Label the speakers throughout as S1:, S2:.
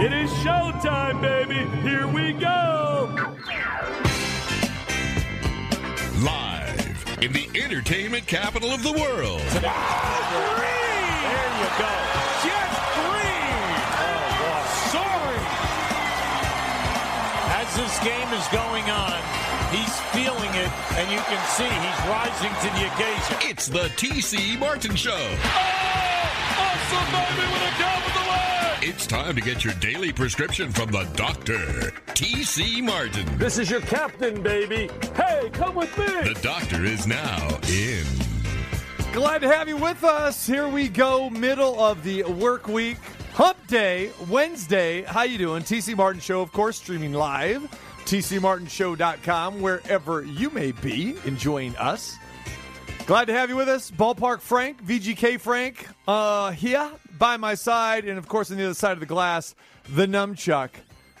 S1: It is showtime, baby. Here we go.
S2: Live in the entertainment capital of the world.
S1: There you go. Jeff Green.
S3: sorry. As this game is going on, he's feeling it, and you can see he's rising to the occasion.
S2: It's the TC Martin Show.
S1: Oh, awesome, baby, with a jab of the leg.
S2: It's time to get your daily prescription from the doctor, TC Martin.
S1: This is your captain, baby. Hey, come with me.
S2: The doctor is now in.
S4: Glad to have you with us. Here we go, middle of the work week. Hump Day, Wednesday. How you doing? TC Martin Show, of course, streaming live. TCMartinShow.com, wherever you may be enjoying us. Glad to have you with us. Ballpark Frank, VGK Frank, uh, here by my side. And of course, on the other side of the glass, the Numchuck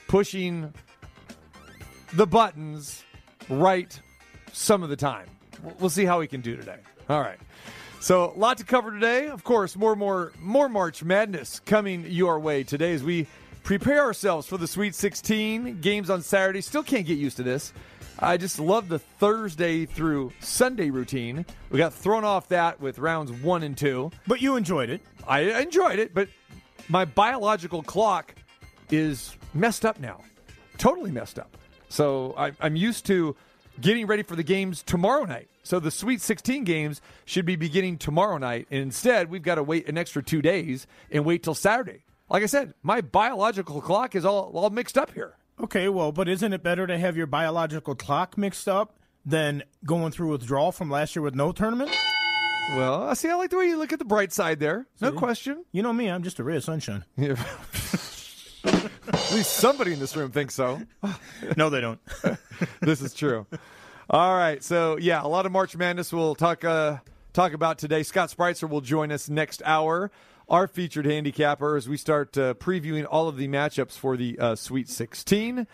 S4: pushing the buttons right some of the time. We'll- see how we can do today. All right. So, a lot to cover today. Of course, more, and more, more March Madness coming your way today as we prepare ourselves for the Sweet 16 games on Saturday. Still can't get used to this. I just love the Thursday through Sunday routine. We got thrown off that with rounds one and two.
S5: But you enjoyed it.
S4: I enjoyed it, but my biological clock is messed up now. Totally messed up. So I, I'm used to getting ready for the games tomorrow night. So the Sweet 16 games should be beginning tomorrow night. And instead, we've got to wait an extra two days and wait till Saturday. Like I said, my biological clock is all, all mixed up here.
S5: Okay, well, but isn't it better to have your biological clock mixed up than going through withdrawal from last year with no tournament?
S4: Well, I see. I like the way you look at the bright side there. No question.
S5: You know me, I'm just a ray of sunshine.
S4: Yeah. At least somebody in this room thinks so.
S5: no, they don't.
S4: this is true. All right, so yeah, a lot of March Madness we'll talk uh, talk about today. Scott Spreitzer will join us next hour, our featured handicapper, as we start uh, previewing all of the matchups for the uh, Sweet 16.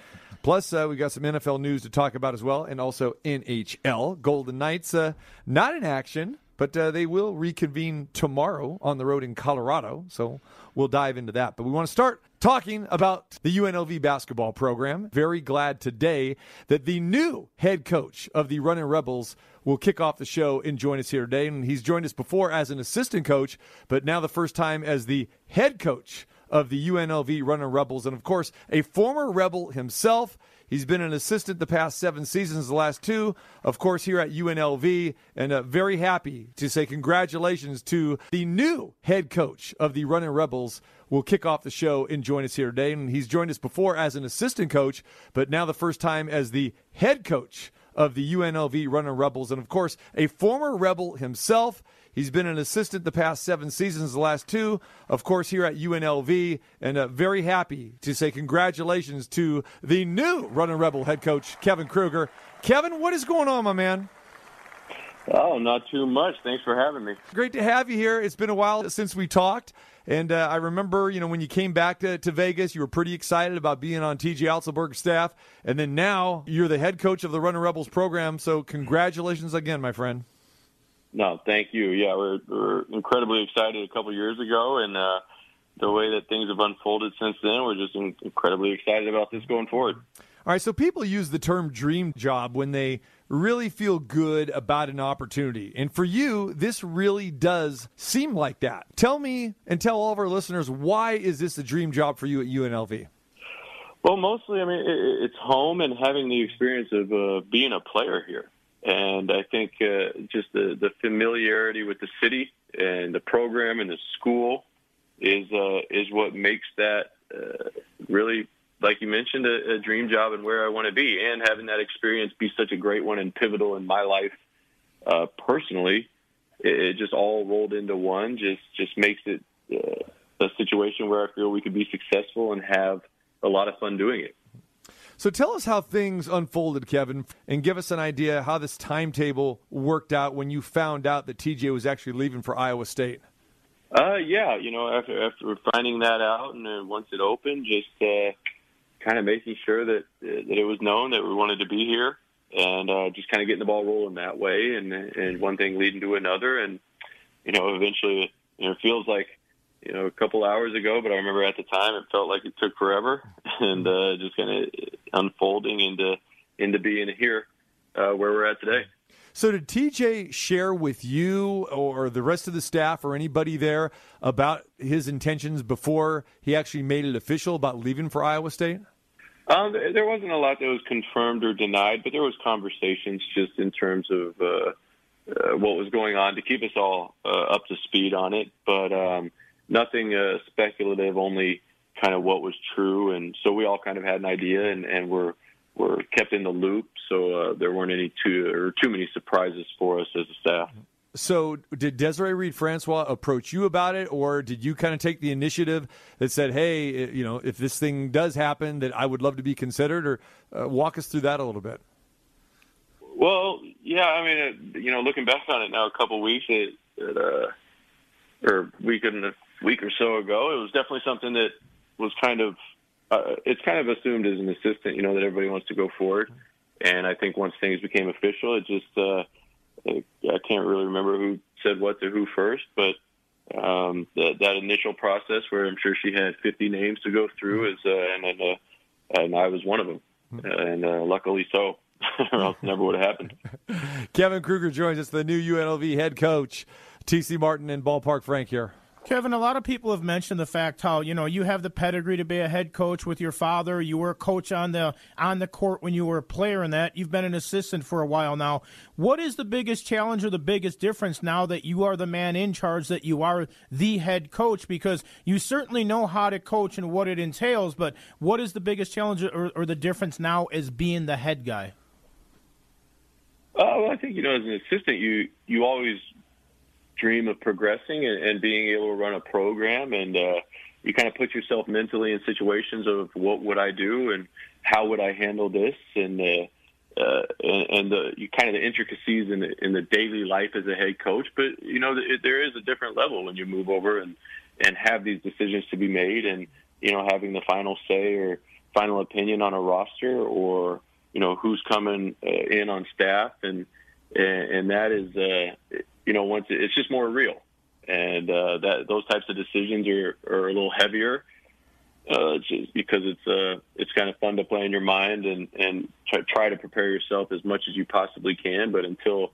S4: Plus, uh, we got some NFL news to talk about as well, and also NHL. Golden Knights uh, not in action, but uh, they will reconvene tomorrow on the road in Colorado. So we'll dive into that. But we want to start talking about the UNLV basketball program. Very glad today that the new head coach of the Running Rebels will kick off the show and join us here today. And he's joined us before as an assistant coach, but now the first time as the head coach of the UNLV Running Rebels. And of course, a former Rebel himself. He's been an assistant the past seven seasons, the last two, of course, here at UNLV. And uh, very happy to say congratulations to the new head coach of the Running Rebels. Will kick off the show and join us here today. And he's joined us before as an assistant coach, but now the first time as the head coach of the UNLV Running Rebels. And of course, a former Rebel himself. He's been an assistant the past seven seasons, the last two, of course, here at UNLV. And uh, very happy to say congratulations to the new Running Rebel head coach, Kevin Kruger. Kevin, what is going on, my man?
S6: Oh, not too much. Thanks for having me.
S4: Great to have you here. It's been a while since we talked. And uh, I remember, you know, when you came back to, to Vegas, you were pretty excited about being on TJ Otzelberger's staff. And then now you're the head coach of the Running Rebels program. So congratulations again, my friend.
S6: No, thank you. Yeah, we're, we're incredibly excited a couple years ago, and uh, the way that things have unfolded since then, we're just in- incredibly excited about this going forward.
S4: All right, so people use the term dream job when they really feel good about an opportunity. And for you, this really does seem like that. Tell me and tell all of our listeners why is this a dream job for you at UNLV?
S6: Well, mostly, I mean, it's home and having the experience of uh, being a player here. And I think uh, just the, the familiarity with the city and the program and the school is uh, is what makes that uh, really, like you mentioned, a, a dream job and where I want to be. And having that experience be such a great one and pivotal in my life uh, personally, it, it just all rolled into one. Just just makes it uh, a situation where I feel we could be successful and have a lot of fun doing it.
S4: So tell us how things unfolded, Kevin, and give us an idea how this timetable worked out when you found out that TJ was actually leaving for Iowa State.
S6: Uh, yeah, you know, after after finding that out, and then once it opened, just uh, kind of making sure that that it was known that we wanted to be here, and uh, just kind of getting the ball rolling that way, and and one thing leading to another, and you know, eventually, you know, it feels like you know, a couple hours ago, but I remember at the time it felt like it took forever, and uh, just kind of unfolding into into being here uh, where we're at today.
S4: So, did TJ share with you or the rest of the staff or anybody there about his intentions before he actually made it official about leaving for Iowa State?
S6: Um, there wasn't a lot that was confirmed or denied, but there was conversations just in terms of uh, uh, what was going on to keep us all uh, up to speed on it. But um, nothing uh, speculative, only kind of what was true, and so we all kind of had an idea, and, and we're were kept in the loop, so uh, there weren't any too or too many surprises for us as a staff.
S4: So, did Desiree Reed Francois approach you about it, or did you kind of take the initiative that said, "Hey, you know, if this thing does happen, that I would love to be considered"? Or uh, walk us through that a little bit.
S6: Well, yeah, I mean, you know, looking back on it now, a couple weeks, it, it uh, or week and a week or so ago, it was definitely something that was kind of uh, it's kind of assumed as an assistant, you know, that everybody wants to go forward. And I think once things became official, it just uh, I can't really remember who said what to who first, but um, that, that initial process where I'm sure she had 50 names to go through is, uh, and and, uh, and I was one of them, and uh, luckily so, or else never would have happened.
S4: Kevin Kruger joins us, the new UNLV head coach. TC Martin and Ballpark Frank here.
S5: Kevin, a lot of people have mentioned the fact how you know you have the pedigree to be a head coach with your father. You were a coach on the on the court when you were a player, and that you've been an assistant for a while now. What is the biggest challenge or the biggest difference now that you are the man in charge, that you are the head coach? Because you certainly know how to coach and what it entails, but what is the biggest challenge or, or the difference now as being the head guy?
S6: Uh, well, I think you know, as an assistant, you you always dream of progressing and, and being able to run a program. And uh, you kind of put yourself mentally in situations of what would I do and how would I handle this? And uh, uh, and, and the you kind of the intricacies in the in the daily life as a head coach. But you know it, there is a different level when you move over and and have these decisions to be made and you know having the final say or final opinion on a roster or you know who's coming uh, in on staff. And and, and that is uh, you know, once it, it's just more real, and uh, that those types of decisions are, are a little heavier, uh, just because it's uh, it's kind of fun to play in your mind and and try, try to prepare yourself as much as you possibly can. But until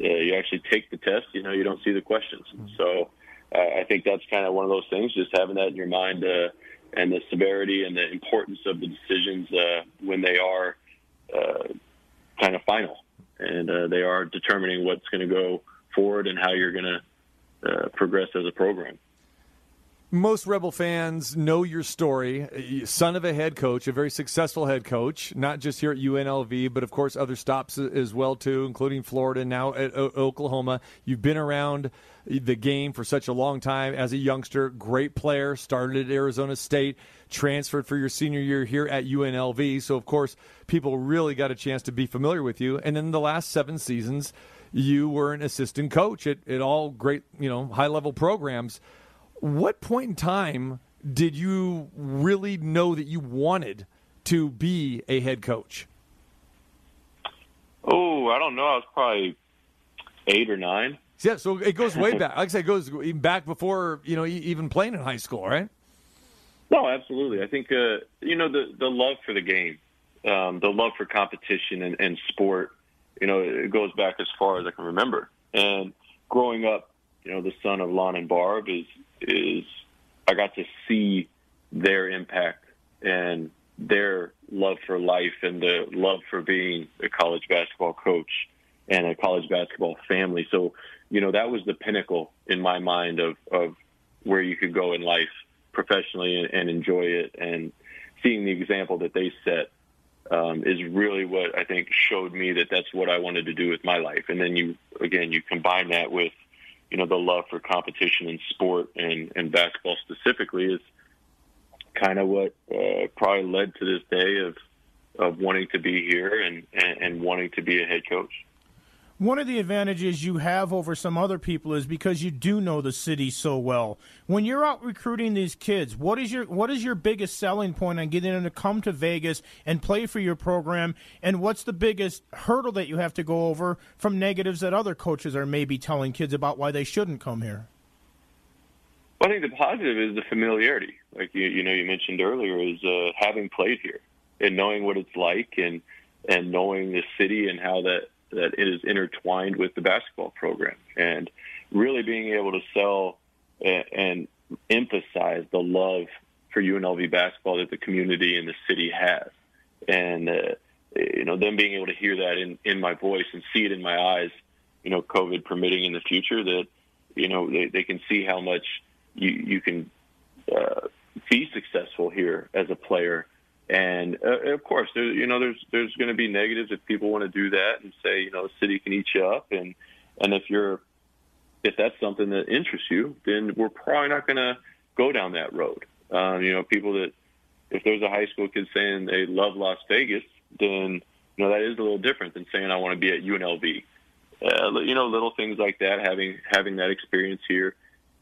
S6: uh, you actually take the test, you know, you don't see the questions. So uh, I think that's kind of one of those things, just having that in your mind. Uh, and the severity and the importance of the decisions uh, when they are uh, kind of final and uh, they are determining what's going to go forward and how you're going to uh, progress as a program.
S4: Most Rebel fans know your story. Son of a head coach, a very successful head coach, not just here at UNLV, but of course other stops as well too, including Florida, now at Oklahoma. You've been around the game for such a long time as a youngster. Great player, started at Arizona State, transferred for your senior year here at UNLV. So of course, people really got a chance to be familiar with you. And then the last seven seasons, you were an assistant coach at, at all great, you know, high level programs. What point in time did you really know that you wanted to be a head coach?
S6: Oh, I don't know. I was probably eight or nine.
S4: Yeah, so it goes way back. Like I said, it goes even back before you know even playing in high school, right?
S6: No, absolutely. I think uh, you know the the love for the game, um, the love for competition and, and sport you know, it goes back as far as I can remember. And growing up, you know, the son of Lon and Barb is is I got to see their impact and their love for life and the love for being a college basketball coach and a college basketball family. So, you know, that was the pinnacle in my mind of, of where you could go in life professionally and, and enjoy it and seeing the example that they set um, is really what I think showed me that that's what I wanted to do with my life. And then you, again, you combine that with, you know, the love for competition and sport and, and basketball specifically is kind of what uh, probably led to this day of, of wanting to be here and, and, and wanting to be a head coach
S5: one of the advantages you have over some other people is because you do know the city so well. When you're out recruiting these kids, what is your what is your biggest selling point on getting them to come to Vegas and play for your program? And what's the biggest hurdle that you have to go over from negatives that other coaches are maybe telling kids about why they shouldn't come here?
S6: Well, I think the positive is the familiarity. Like you, you know, you mentioned earlier, is uh, having played here and knowing what it's like, and and knowing the city and how that that it is intertwined with the basketball program, and really being able to sell and, emphasize the love for UNLV basketball that the community and the city has, and uh, you know, them being able to hear that in in my voice and see it in my eyes, you know, COVID permitting in the future, that you know they, they can see how much you, you can uh, be successful here as a player. And uh, of course, there, you know, there's there's going to be negatives if people want to do that and say, you know, the city can eat you up, and and if you're if that's something that interests you, then we're probably not going to go down that road. Um, you know, people that if there's a high school kid saying they love Las Vegas, then you know that is a little different than saying I want to be at UNLV. Uh, you know, little things like that. Having having that experience here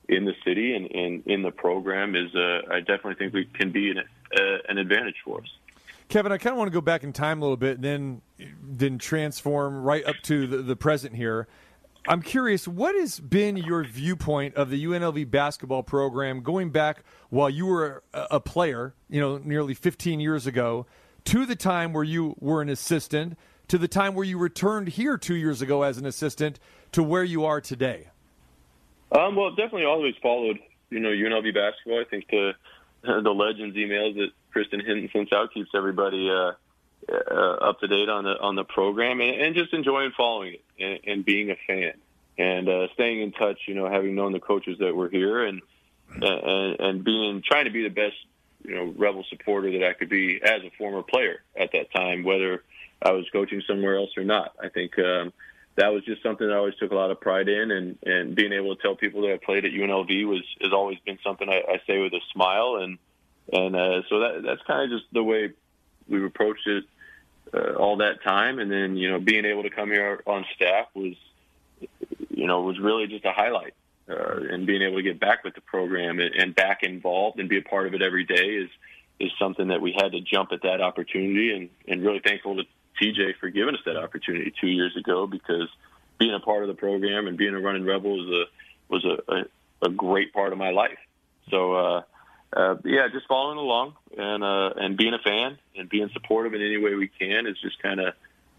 S6: in the city and, and in the program is, uh, I definitely think we can be an, uh, an advantage for us.
S4: Kevin, I kind of want to go back in time a little bit, and then then transform right up to the, the present here. I'm curious, what has been your viewpoint of the UNLV basketball program going back while you were a player, you know, nearly 15 years ago, to the time where you were an assistant, to the time where you returned here two years ago as an assistant, to where you are today?
S6: Um, well, definitely always followed, you know, UNLV basketball. I think the the legends emails that Kristen Hinton sends out keeps everybody uh, uh, up to date on the on the program and, and just enjoying following it and, and being a fan and uh, staying in touch. You know, having known the coaches that were here and and, and being trying to be the best you know rebel supporter that I could be as a former player at that time, whether I was coaching somewhere else or not. I think. Um, that was just something I always took a lot of pride in, and and being able to tell people that I played at UNLV was has always been something I, I say with a smile, and and uh, so that that's kind of just the way we've approached it uh, all that time, and then you know being able to come here on staff was you know was really just a highlight, uh, and being able to get back with the program and, and back involved and be a part of it every day is is something that we had to jump at that opportunity, and and really thankful to TJ for giving us that opportunity two years ago because being a part of the program and being a running rebel was a was a, a, a great part of my life. So uh, uh, yeah, just following along and uh, and being a fan and being supportive in any way we can is just kind of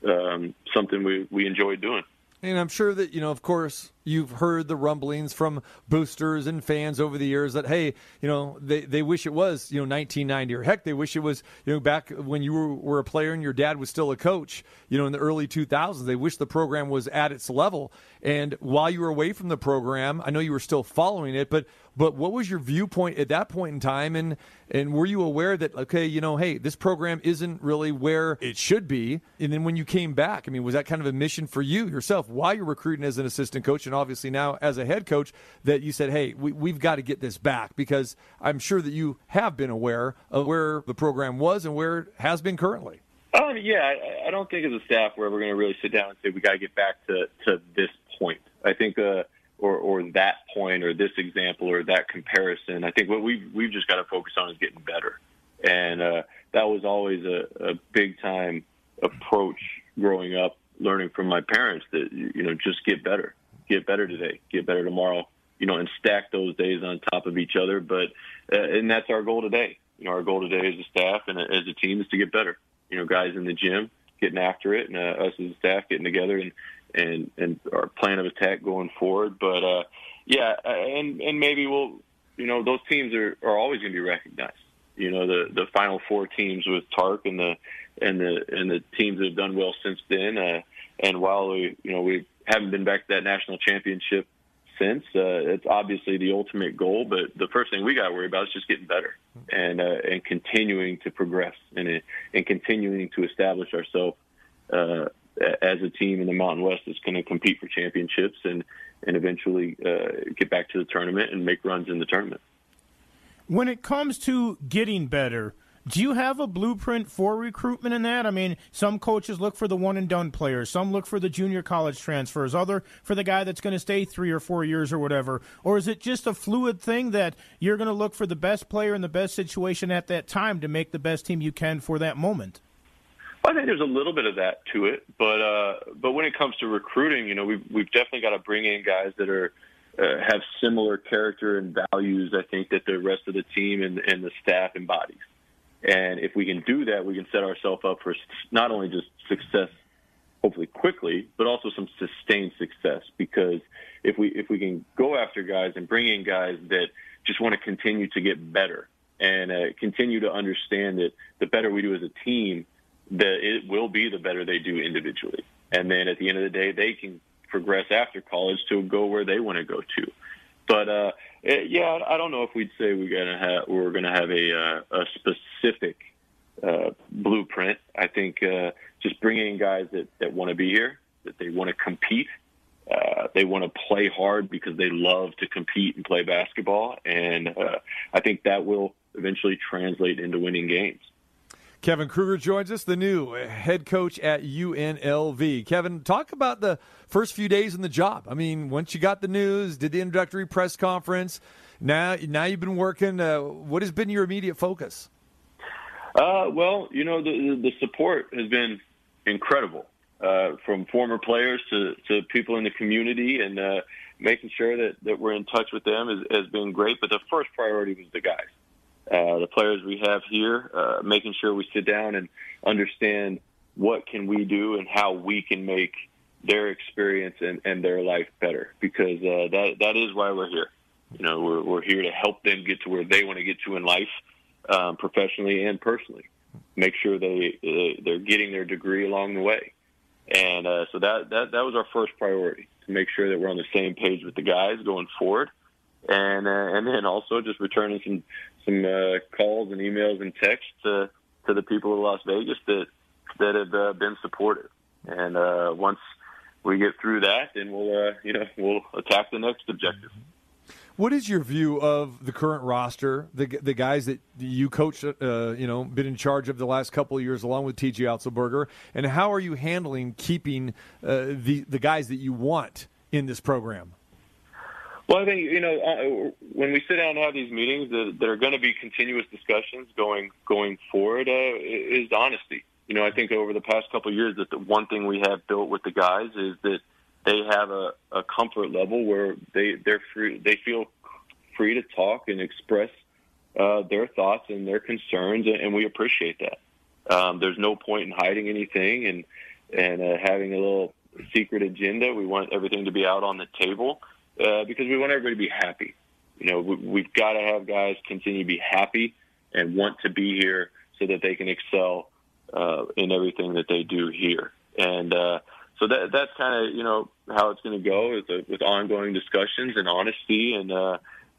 S6: um, something we we enjoy doing.
S4: And I'm sure that, you know, of course, you've heard the rumblings from boosters and fans over the years that, hey, you know, they, they wish it was, you know, 1990 or heck, they wish it was, you know, back when you were, were a player and your dad was still a coach, you know, in the early 2000s. They wish the program was at its level. And while you were away from the program, I know you were still following it, but but what was your viewpoint at that point in time? And and were you aware that okay, you know, hey, this program isn't really where it should be? And then when you came back, I mean, was that kind of a mission for you yourself while you're recruiting as an assistant coach, and obviously now as a head coach, that you said, hey, we, we've got to get this back because I'm sure that you have been aware of where the program was and where it has been currently.
S6: Um, yeah, I, I don't think as a staff we're ever going to really sit down and say we got to get back to to this point. I think. Uh, or, or that point or this example or that comparison. I think what we've, we've just got to focus on is getting better. And uh, that was always a, a big time approach growing up, learning from my parents that, you know, just get better, get better today, get better tomorrow, you know, and stack those days on top of each other. But, uh, and that's our goal today. You know, our goal today as a staff and as a team is to get better. You know, guys in the gym getting after it and uh, us as a staff getting together and and and our plan of attack going forward. But uh, yeah, and and maybe we'll you know those teams are are always going to be recognized. You know the the final four teams with Tark and the and the and the teams that have done well since then. Uh, and while we you know we haven't been back to that national championship since, uh, it's obviously the ultimate goal. But the first thing we got to worry about is just getting better and uh, and continuing to progress and and continuing to establish ourselves uh, as a team in the Mountain West that's going to compete for championships and and eventually uh, get back to the tournament and make runs in the tournament.
S5: When it comes to getting better, do you have a blueprint for recruitment in that? I mean, some coaches look for the one and done players, some look for the junior college transfers, other for the guy that's going to stay three or four years or whatever. Or is it just a fluid thing that you're going to look for the best player in the best situation at that time to make the best team you can for that moment?
S6: Well, I think there's a little bit of that to it, but uh, but when it comes to recruiting, you know, we've we've definitely got to bring in guys that are uh, have similar character and values. I think that the rest of the team and, and the staff embodies. And if we can do that, we can set ourselves up for not only just success, hopefully quickly, but also some sustained success. Because if we if we can go after guys and bring in guys that just want to continue to get better and uh, continue to understand that the better we do as a team, that it will be the better they do individually. And then at the end of the day, they can progress after college to go where they want to go to. But uh, eh, yeah, I don't know if we'd say we're gonna have we're gonna have a uh, a specific uh, blueprint. I think uh, just bringing in guys that that want to be here, that they want to compete, uh, they want to play hard because they love to compete and play basketball, and uh, I think that will eventually translate into winning games.
S4: Kevin Kruger joins us, the new head coach at UNLV. Kevin, talk about the first few days in the job. I mean, once you got the news, did the introductory press conference, now now you've been working. Uh, what has been your immediate focus?
S6: Uh, well, you know, the, the support has been incredible uh, from former players to, to people in the community, and uh, making sure that, that we're in touch with them has, has been great. But the first priority was the guys uh, the players we have here, uh, making sure we sit down and understand what can we do and how we can make their experience and, and their life better because uh, that that is why we're here. You know, we're we're here to help them get to where they want to get to in life, um, professionally and personally. Make sure they uh, they're getting their degree along the way, and uh, so that that that was our first priority to make sure that we're on the same page with the guys going forward and uh, and then also just returning some some uh, calls and emails and texts to to the people of Las Vegas that that have uh, been supportive. And uh, once we get through that, then we'll uh, you know we'll attack the next objective.
S4: What is your view of the current roster, the the guys that you coached, uh, you know, been in charge of the last couple of years, along with T.J. Otzelberger, and how are you handling keeping uh, the the guys that you want in this program?
S6: Well, I think you know uh, when we sit down and have these meetings, that, that are going to be continuous discussions going going forward. Uh, is honesty. You know, I think over the past couple of years, that the one thing we have built with the guys is that they have a, a comfort level where they they're free, they feel free to talk and express uh, their thoughts and their concerns, and we appreciate that. Um, there's no point in hiding anything and and uh, having a little secret agenda. We want everything to be out on the table uh, because we want everybody to be happy. You know, we, we've got to have guys continue to be happy and want to be here so that they can excel uh, in everything that they do here. And uh, so that that's kind of you know how it's going to go with, uh, with ongoing discussions and honesty and uh,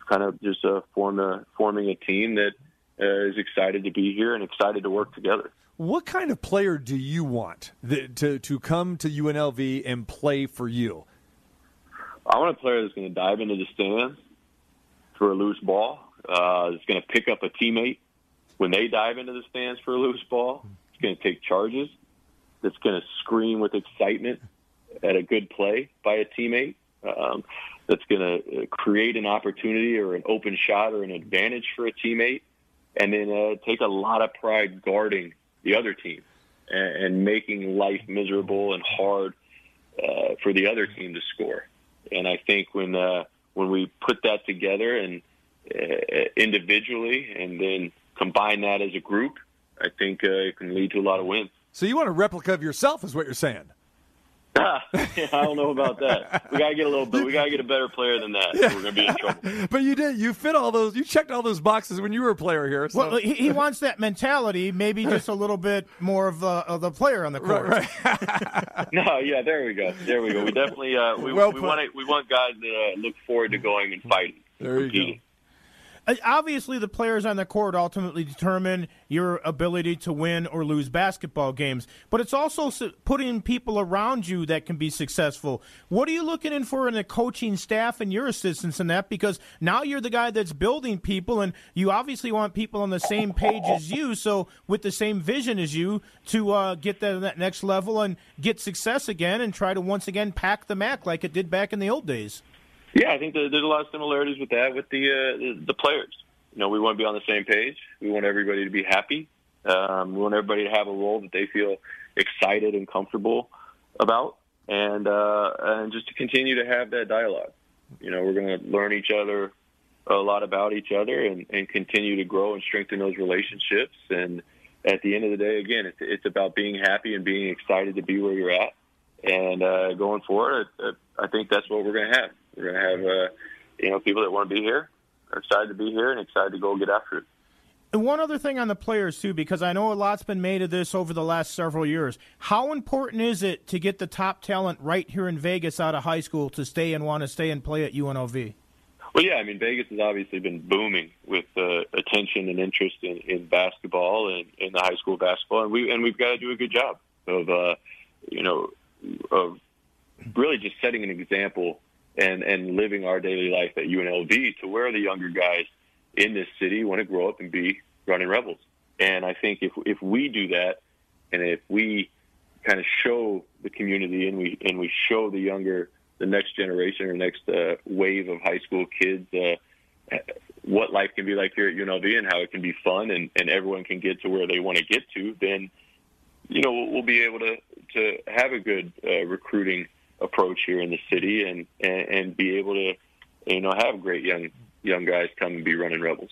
S6: kind of just uh, form a, forming a team that uh, is excited to be here and excited to work together.
S4: What kind of player do you want to to come to UNLV and play for you?
S6: I want a player that's going to dive into the stands for a loose ball. Uh, that's going to pick up a teammate when they dive into the stands for a loose ball. It's going to take charges. That's going to scream with excitement at a good play by a teammate. Um, that's going to uh, create an opportunity or an open shot or an advantage for a teammate, and then uh, take a lot of pride guarding the other team and, and making life miserable and hard uh, for the other team to score. And I think when uh, when we put that together and uh, individually, and then combine that as a group, I think uh, it can lead to a lot of wins.
S4: So you want a replica of yourself, is what you're saying?
S6: I don't know about that. We gotta get a little bit. We gotta get a better player than that. Yeah. We're gonna be in trouble.
S4: but you did. You fit all those. You checked all those boxes when you were a player here. So.
S5: Well, he, he, wants that mentality. Maybe just a little bit more of the of the player on the court.
S4: Right. right.
S6: no, yeah. There we go. There we go. We definitely uh, we, well we want we want guys that uh, look forward to going and fighting.
S4: There you
S6: competing.
S4: go.
S5: Uh, obviously, the players on the court ultimately determine your ability to win or lose basketball games, but it's also putting people around you that can be successful. What are you looking in for in the coaching staff and your assistants in that? Because now you're the guy that's building people, and you obviously want people on the same page as you, so with the same vision as you to uh, get to that next level and get success again and try to once again pack the Mack like it did back in the old days.
S6: Yeah, I think there's a lot of similarities with that with the uh, the players. You know, we want to be on the same page. We want everybody to be happy. Um, we want everybody to have a role that they feel excited and comfortable about, and uh, and just to continue to have that dialogue. You know, we're going to learn each other a lot about each other and, and continue to grow and strengthen those relationships. And at the end of the day, again, it's, it's about being happy and being excited to be where you're at. And uh, going forward, I, I think that's what we're going to have. We're going to have, uh, you know, people that want to be here, are excited to be here, and excited to go get after it.
S5: And one other thing on the players too, because I know a lot's been made of this over the last several years. How important is it to get the top talent right here in Vegas out of high school to stay and want to stay and play at UNLV?
S6: Well, yeah, I mean Vegas has obviously been booming with uh, attention and interest in, in basketball and in the high school basketball, and we and we've got to do a good job of uh, you know of really just setting an example and and living our daily life at UNLV to where the younger guys in this city want to grow up and be running rebels. And I think if if we do that, and if we kind of show the community and we and we show the younger the next generation or next uh, wave of high school kids uh, what life can be like here at UNLV and how it can be fun and, and everyone can get to where they want to get to, then you know we'll, we'll be able to to have a good uh, recruiting approach here in the city and, and and be able to you know have great young young guys come and be running rebels.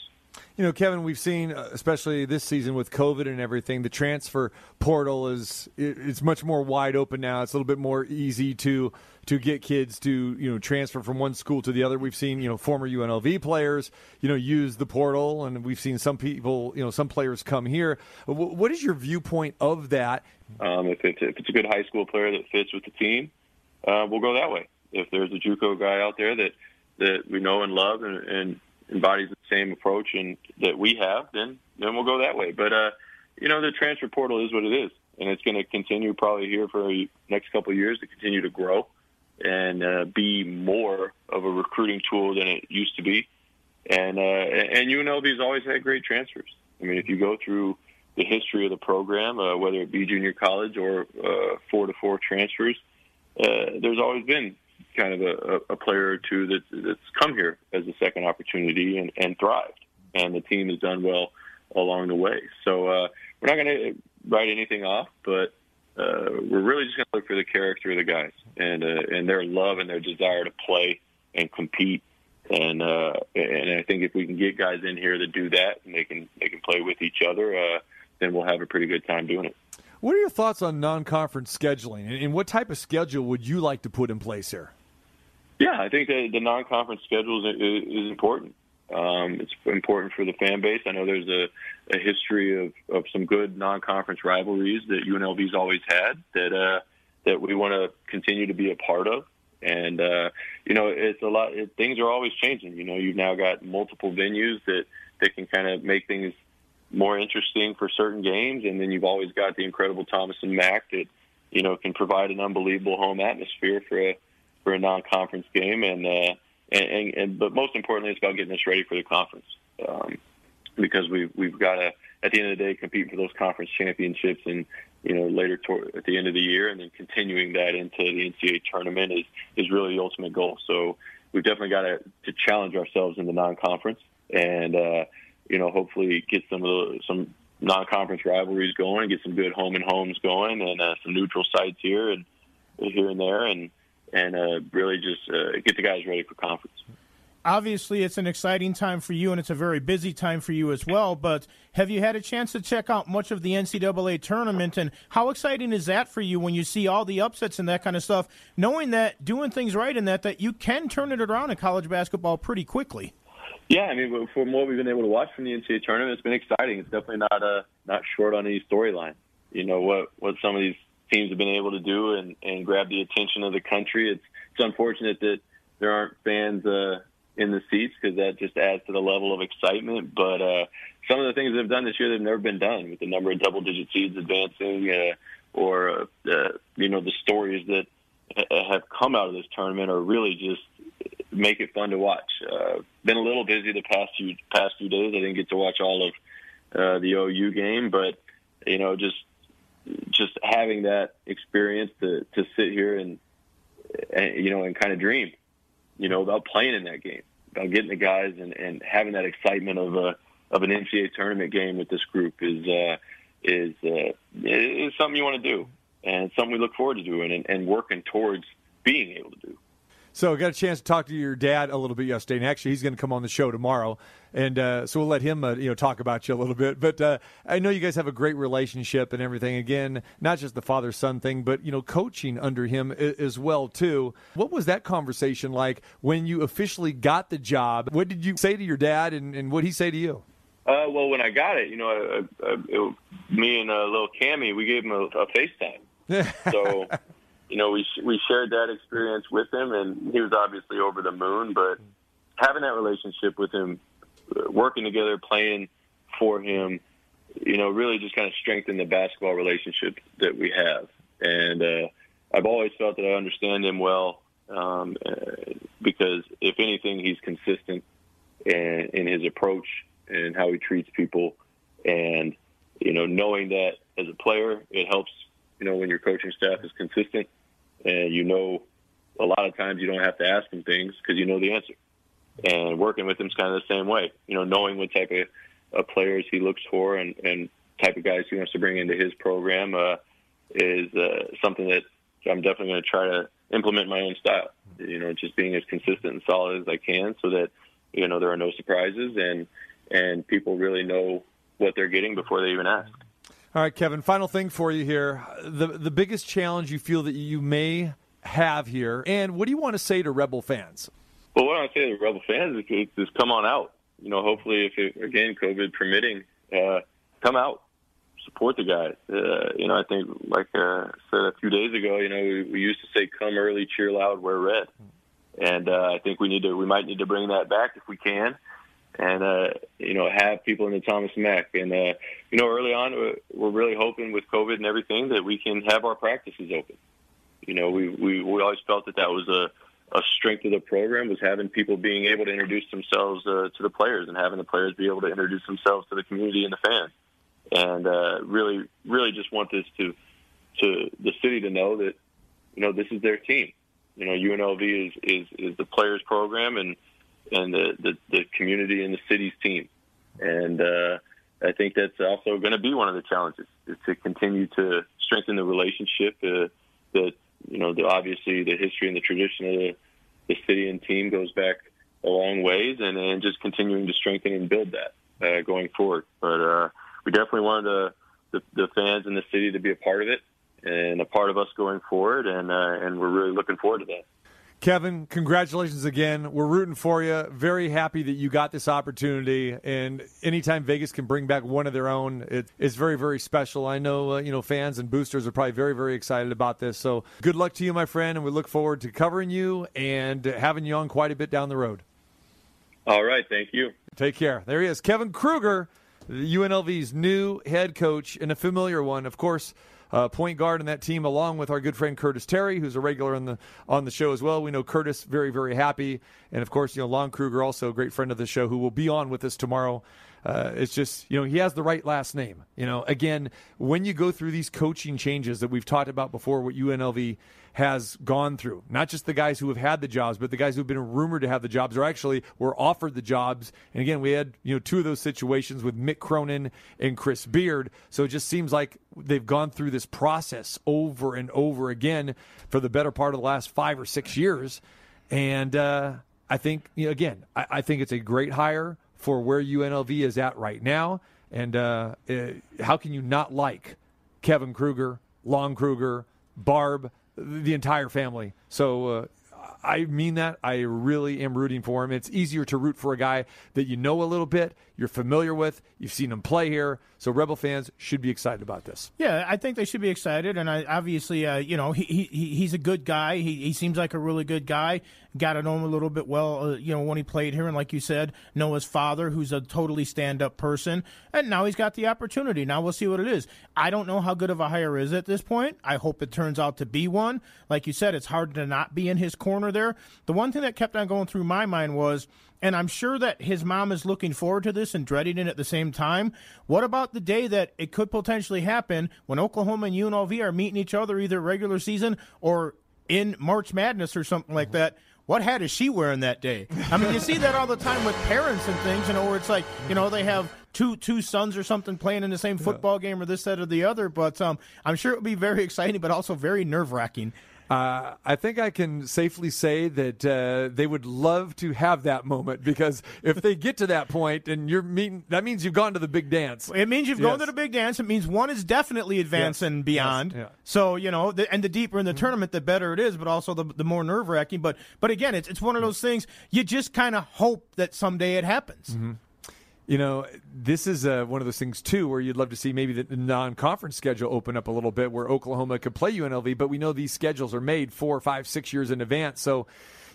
S4: You know, Kevin, we've seen, uh, especially this season with COVID and everything, the transfer portal is it's much more wide open now. It's a little bit more easy to to get kids to you know transfer from one school to the other. We've seen you know former UNLV players you know use the portal, and we've seen some people you know some players come here. What is your viewpoint of that?
S6: Um, if it's if it's a good high school player that fits with the team, uh, we'll go that way. If there's a JUCO guy out there that that we know and love and, and embodies the same approach and that we have, then then we'll go that way. But uh, you know, the transfer portal is what it is, and it's going to continue probably here for the next couple of years to continue to grow and uh, be more of a recruiting tool than it used to be. And uh, and has always had great transfers. I mean, if you go through the history of the program, uh, whether it be junior college or uh, four to four transfers, uh, there's always been kind of a, a player or two that, that's come here as a second opportunity and, and thrived. And the team has done well along the way. So uh, we're not going to write anything off, but uh, we're really just going to look for the character of the guys and uh, and their love and their desire to play and compete. And uh, and I think if we can get guys in here that do that and they can they can play with each other, uh, then we'll have a pretty good time doing it.
S4: What are your thoughts on non-conference scheduling, and what type of schedule would you like to put in place here?
S6: Yeah, I think the, the non-conference schedule is, is important. Um, it's important for the fan base. I know there's a, a history of, of some good non-conference rivalries that UNLV's always had that uh, that we want to continue to be a part of. And uh, you know, it's a lot. It, things are always changing. You know, you've now got multiple venues that that can kind of make things more interesting for certain games, and then you've always got the incredible Thomas and Mack that you know can provide an unbelievable home atmosphere for a for a non-conference game, and uh, and, and, and but most importantly, it's about getting us ready for the conference. Um, because we've we've got to at the end of the day compete for those conference championships, and you know later toward, at the end of the year, and then continuing that into the NCAA tournament is is really the ultimate goal. So we've definitely got to to challenge ourselves in the non-conference, and uh, you know hopefully get some of the some non-conference rivalries going, get some good home and homes going, and uh, some neutral sites here and here and there, and and uh, really just uh, get the guys ready for conference.
S5: Obviously, it's an exciting time for you, and it's a very busy time for you as well. But have you had a chance to check out much of the NCAA tournament, and how exciting is that for you when you see all the upsets and that kind of stuff, knowing that doing things right in that that you can turn it around in college basketball pretty quickly?
S6: Yeah, I mean, from what we've been able to watch from the NCAA tournament, it's been exciting. It's definitely not uh, not short on any storyline. You know what what some of these teams have been able to do and, and grab the attention of the country. It's it's unfortunate that there aren't fans uh, in the seats because that just adds to the level of excitement. But uh, some of the things they've done this year, they've never been done with the number of double-digit seeds advancing, uh, or uh, you know the stories that have come out of this tournament are really just make it fun to watch. Uh, been a little busy the past few past few days. I didn't get to watch all of uh, the OU game, but you know just just having that experience to to sit here and, and you know and kind of dream, you know, about playing in that game, about getting the guys and and having that excitement of a of an NCAA tournament game with this group is uh, is uh, is something you want to do, and something we look forward to doing and, and working towards being able to do.
S4: So, I got a chance to talk to your dad a little bit yesterday, and actually, he's going to come on the show tomorrow, and uh, so we'll let him, uh, you know, talk about you a little bit. But uh, I know you guys have a great relationship and everything. Again, not just the father son thing, but you know, coaching under him as well too. What was that conversation like when you officially got the job? What did you say to your dad, and, and what did he say to you?
S6: Uh, well, when I got it, you know, I, I, it, me and uh, little Cammy, we gave him a, a FaceTime. so you know, we we shared that experience with him, and he was obviously over the moon. But having that relationship with him, uh, working together, playing for him, you know, really just kind of strengthened the basketball relationship that we have. And uh, I've always felt that I understand him well um, uh, because, if anything, he's consistent in, in his approach and how he treats people. And you know, knowing that as a player, it helps. You know, when your coaching staff is consistent and you know a lot of times you don't have to ask him things because you know the answer. And working with him is kind of the same way. You know, knowing what type of, of players he looks for and, and type of guys he wants to bring into his program uh, is uh, something that I'm definitely going to try to implement my own style. You know, just being as consistent and solid as I can, so that you know there are no surprises and and people really know what they're getting before they even ask.
S4: All right, Kevin. Final thing for you here: the the biggest challenge you feel that you may have here, and what do you want to say to Rebel fans?
S6: Well, what I say to Rebel fans is, is come on out. You know, hopefully, if it, again COVID permitting, uh, come out, support the guys. Uh, you know, I think like uh, I said a few days ago, you know, we, we used to say "Come early, cheer loud, wear red," and uh, I think we need to we might need to bring that back if we can and uh, you know have people in the Thomas Mack. And uh, you know, early on, we're really hoping with COVID and everything that we can have our practices open. You know, we we, we always felt that that was a a strength of the program was having people being able to introduce themselves uh, to the players and having the players be able to introduce themselves to the community and the fans. And uh, really, really just want this to to the city to know that you know this is their team. You know, UNLV is is, is the players program and and the, the, the community and the city's team. And uh, I think that's also going to be one of the challenges is to continue to strengthen the relationship. Uh, that you know, the, obviously the history and the tradition of the, the city and team goes back a long ways, and, and just continuing to strengthen and build that uh, going forward. But uh, we definitely wanted the, the, fans in the city to be a part of it and a part of us going forward, and uh, and we're really looking forward to that.
S4: Kevin, congratulations again. We're rooting for you. Very happy that you got this opportunity. And anytime Vegas can bring back one of their own, it, it's very, very special. I know, uh, you know, fans and boosters are probably very, very excited about this. So good luck to you, my friend. And we look forward to covering you and having you on quite a bit down the road.
S6: All right. Thank you.
S4: Take care. There he is, Kevin Kruger, UNLV's new head coach and a familiar one. Of course, uh, point guard in that team, along with our good friend Curtis Terry, who's a regular on the on the show as well. We know Curtis very very happy, and of course you know Lon Kruger, also a great friend of the show, who will be on with us tomorrow. Uh, it's just you know he has the right last name. You know, again, when you go through these coaching changes that we've talked about before, what UNLV has gone through. Not just the guys who have had the jobs, but the guys who've been rumored to have the jobs or actually were offered the jobs. And again, we had you know two of those situations with Mick Cronin and Chris Beard. So it just seems like they've gone through this process over and over again for the better part of the last five or six years. And uh, I think you know, again, I, I, think it's a great hire for where UNLV is at right now. And uh, uh, how can you not like Kevin Kruger, Lon Kruger, Barb? The entire family. So uh, I mean that. I really am rooting for him. It's easier to root for a guy that you know a little bit, you're familiar with, you've seen him play here. So Rebel fans should be excited about this.
S5: Yeah, I think they should be excited. And I, obviously, uh, you know, he, he he's a good guy. He, he seems like a really good guy. Got to know him a little bit well, uh, you know, when he played here. And like you said, know his father, who's a totally stand up person. And now he's got the opportunity. Now we'll see what it is. I don't know how good of a hire is at this point. I hope it turns out to be one. Like you said, it's hard to not be in his corner there. The one thing that kept on going through my mind was, and I'm sure that his mom is looking forward to this and dreading it at the same time. What about the day that it could potentially happen when Oklahoma and UNLV are meeting each other either regular season or in March Madness or something like that? What hat is she wearing that day? I mean, you see that all the time with parents and things, you know, where it's like, you know, they have two two sons or something playing in the same football game or this, that, or the other. But um, I'm sure it would be very exciting, but also very nerve wracking.
S4: Uh, I think I can safely say that uh, they would love to have that moment because if they get to that point and you're meeting, that means you've gone to the big dance.
S5: It means you've
S4: Yes.
S5: gone to the big dance. It means one is definitely advancing
S4: Yes.
S5: beyond.
S4: Yes. Yeah. Mm-hmm.
S5: So you know, the, and the deeper in the tournament, the better it is. But also the the more nerve wracking. But but again, it's it's one of those things you just kind of hope that someday it happens.
S4: Mm-hmm. You know, this is uh, one of those things too, where you'd love to see maybe the non-conference schedule open up a little bit, where Oklahoma could play UNLV. But we know these schedules are made four, five, six years in advance, so.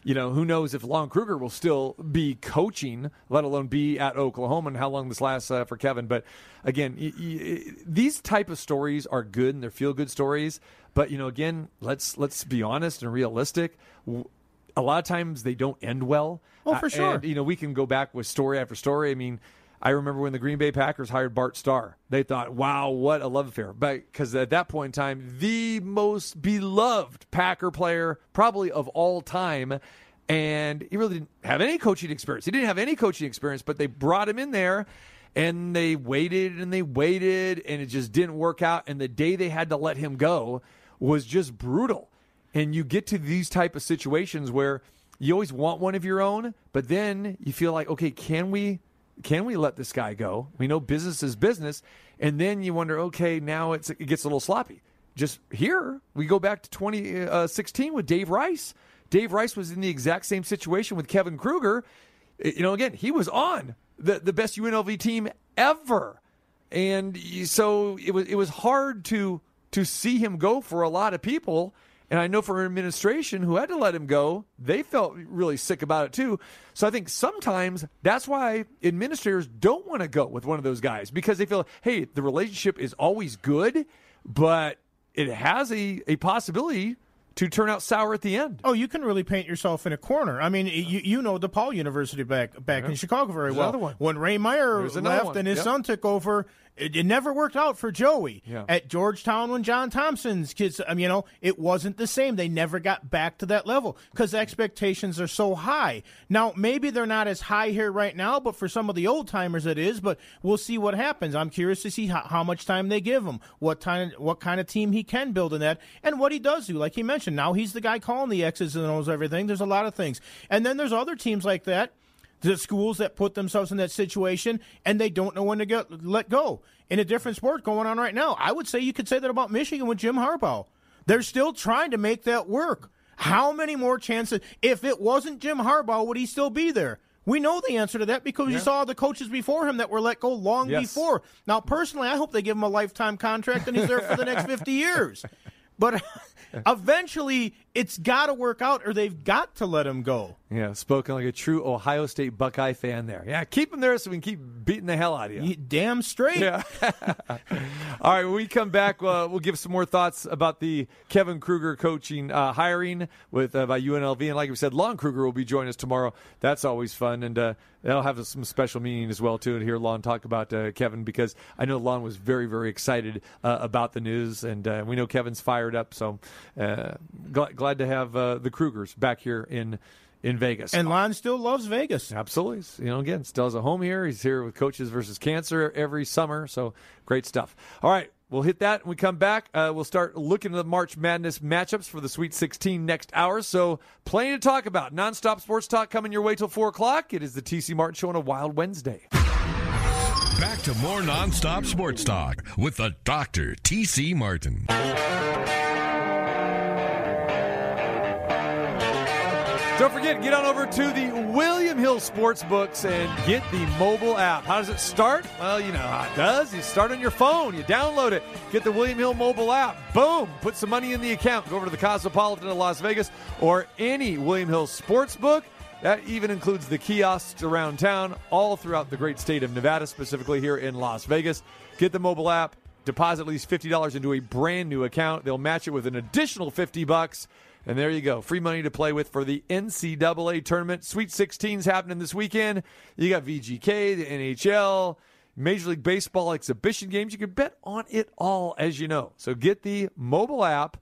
S4: You know, who knows if Lon Kruger will still be coaching, let alone be at Oklahoma, and how long this lasts uh, for Kevin. But again, y- y- these type of stories are good and they're feel-good stories. But you know, again, let's let's be honest and realistic. A lot of times they don't end well.
S5: Oh, for
S4: Uh,
S5: sure.
S4: and, you know, we can go back with story after story. I mean, I remember when the Green Bay Packers hired Bart Starr. They thought, "Wow, what a love affair!" But because at that point in time, the most beloved Packer player probably of all time, and he really didn't have any coaching experience. He didn't have any coaching experience, but they brought him in there. And they waited and they waited, and it just didn't work out. And the day they had to let him go was just brutal and you get to these type of situations where you always want one of your own but then you feel like okay can we can we let this guy go? We know business is business. And then you wonder okay now it gets a little sloppy. Just here we go back to 2016 uh, with dave rice. Dave rice was in the exact same situation with kevin kruger eh, you know again he was on the, the best unlv team ever. And so it was it was hard to to see him go for a lot of people. And I know from administration who had to let him go, they felt really sick about it too. So I think sometimes that's why administrators don't want to go with one of those guys because they feel, hey, the relationship is always good, but it has a, a possibility to turn out sour at the end.
S5: Oh, you can really paint yourself in a corner. I mean, you you know DePaul University back back in Chicago very
S4: There's
S5: well. When Ray Meyer left
S4: one.
S5: and his
S4: Yep.
S5: son took over, it, it never worked out for Joey.
S4: Yeah.
S5: At Georgetown, when John Thompson's kids, I mean, you know, it wasn't the same. They never got back to that level because expectations are so high. Now, maybe they're not as high here right now, but for some of the old timers, it is. But we'll see what happens. I'm curious to see how, how much time they give him, what time, what kind of team he can build in that, and what he does do. Like he mentioned, now he's the guy calling the X's and O's, everything. There's a lot of things, and then there's other teams like that the schools that put themselves in that situation and they don't know when to get let go. In a different sport going on right now, I would say you could say that about Michigan with Jim Harbaugh. They're still trying to make that work. How many more chances? If it wasn't Jim Harbaugh, would he still be there? We know the answer to that because we saw the coaches before him that were let go long
S4: Yes.
S5: before. Now, personally, I hope they give him a lifetime contract and he's there for the next 50 years. But eventually, it's got to work out or they've got to let him go.
S4: Yeah, spoken like a true Ohio State Buckeye fan there. Yeah, keep him there so we can keep beating the hell out of you.
S5: You damn straight.
S4: Yeah. All right, when we come back, uh, we'll give some more thoughts about the Kevin Kruger coaching uh, hiring with uh, by UNLV, and like we said, Lon Kruger will be joining us tomorrow. That's always fun, and uh, that'll have some special meaning as well too. To hear Lon talk about uh, Kevin, because I know Lon was very, very excited uh, about the news, and uh, we know Kevin's fired up. So uh, glad, glad to have uh, the Krugers back here in in Vegas.
S5: And Lon still loves Vegas.
S4: Absolutely. You know, again, still has a home here. He's here with Coaches versus Cancer every summer. So great stuff. All right. We'll hit that when we come back. Uh, we'll start looking at the March Madness matchups for the Sweet 16 next hour. So, plenty to talk about. Nonstop sports talk coming your way till 4 o'clock. It is the TC Martin Show on a Wild Wednesday.
S2: Back to more nonstop sports talk with the Doctor T.C. Martin.
S4: Don't forget, get on over to the William Hill Sportsbooks and get the mobile app. How does it start? Well, you know how it does. You start on your phone, you download it, get the William Hill mobile app. Boom, put some money in the account. Go over to the Cosmopolitan of Las Vegas or any William Hill Sportsbook. That even includes the kiosks around town, all throughout the great state of Nevada, specifically here in Las Vegas. Get the mobile app, deposit at least $50 into a brand new account. They'll match it with an additional 50 bucks. And there you go. Free money to play with for the NCAA tournament. Sweet 16's happening this weekend. You got VGK, the NHL, Major League Baseball exhibition games. You can bet on it all, as you know. So get the mobile app,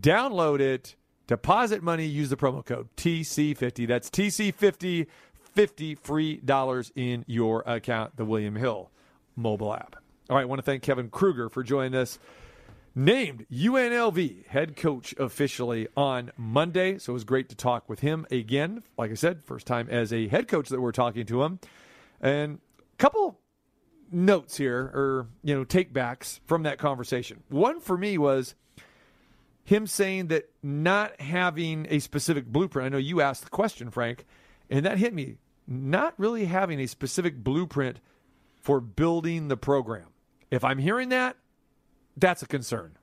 S4: download it, deposit money, use the promo code TC50. That's TC50, 50 free dollars in your account, the William Hill mobile app. All right, I want to thank Kevin Kruger for joining us named UNLV head coach officially on Monday. So it was great to talk with him again. Like I said, first time as a head coach that we're talking to him. And a couple notes here, or, you know, take backs from that conversation. One for me was him saying that not having a specific blueprint. I know you asked the question, Frank, and that hit me. Not really having a specific blueprint for building the program. If I'm hearing that, that's a concern.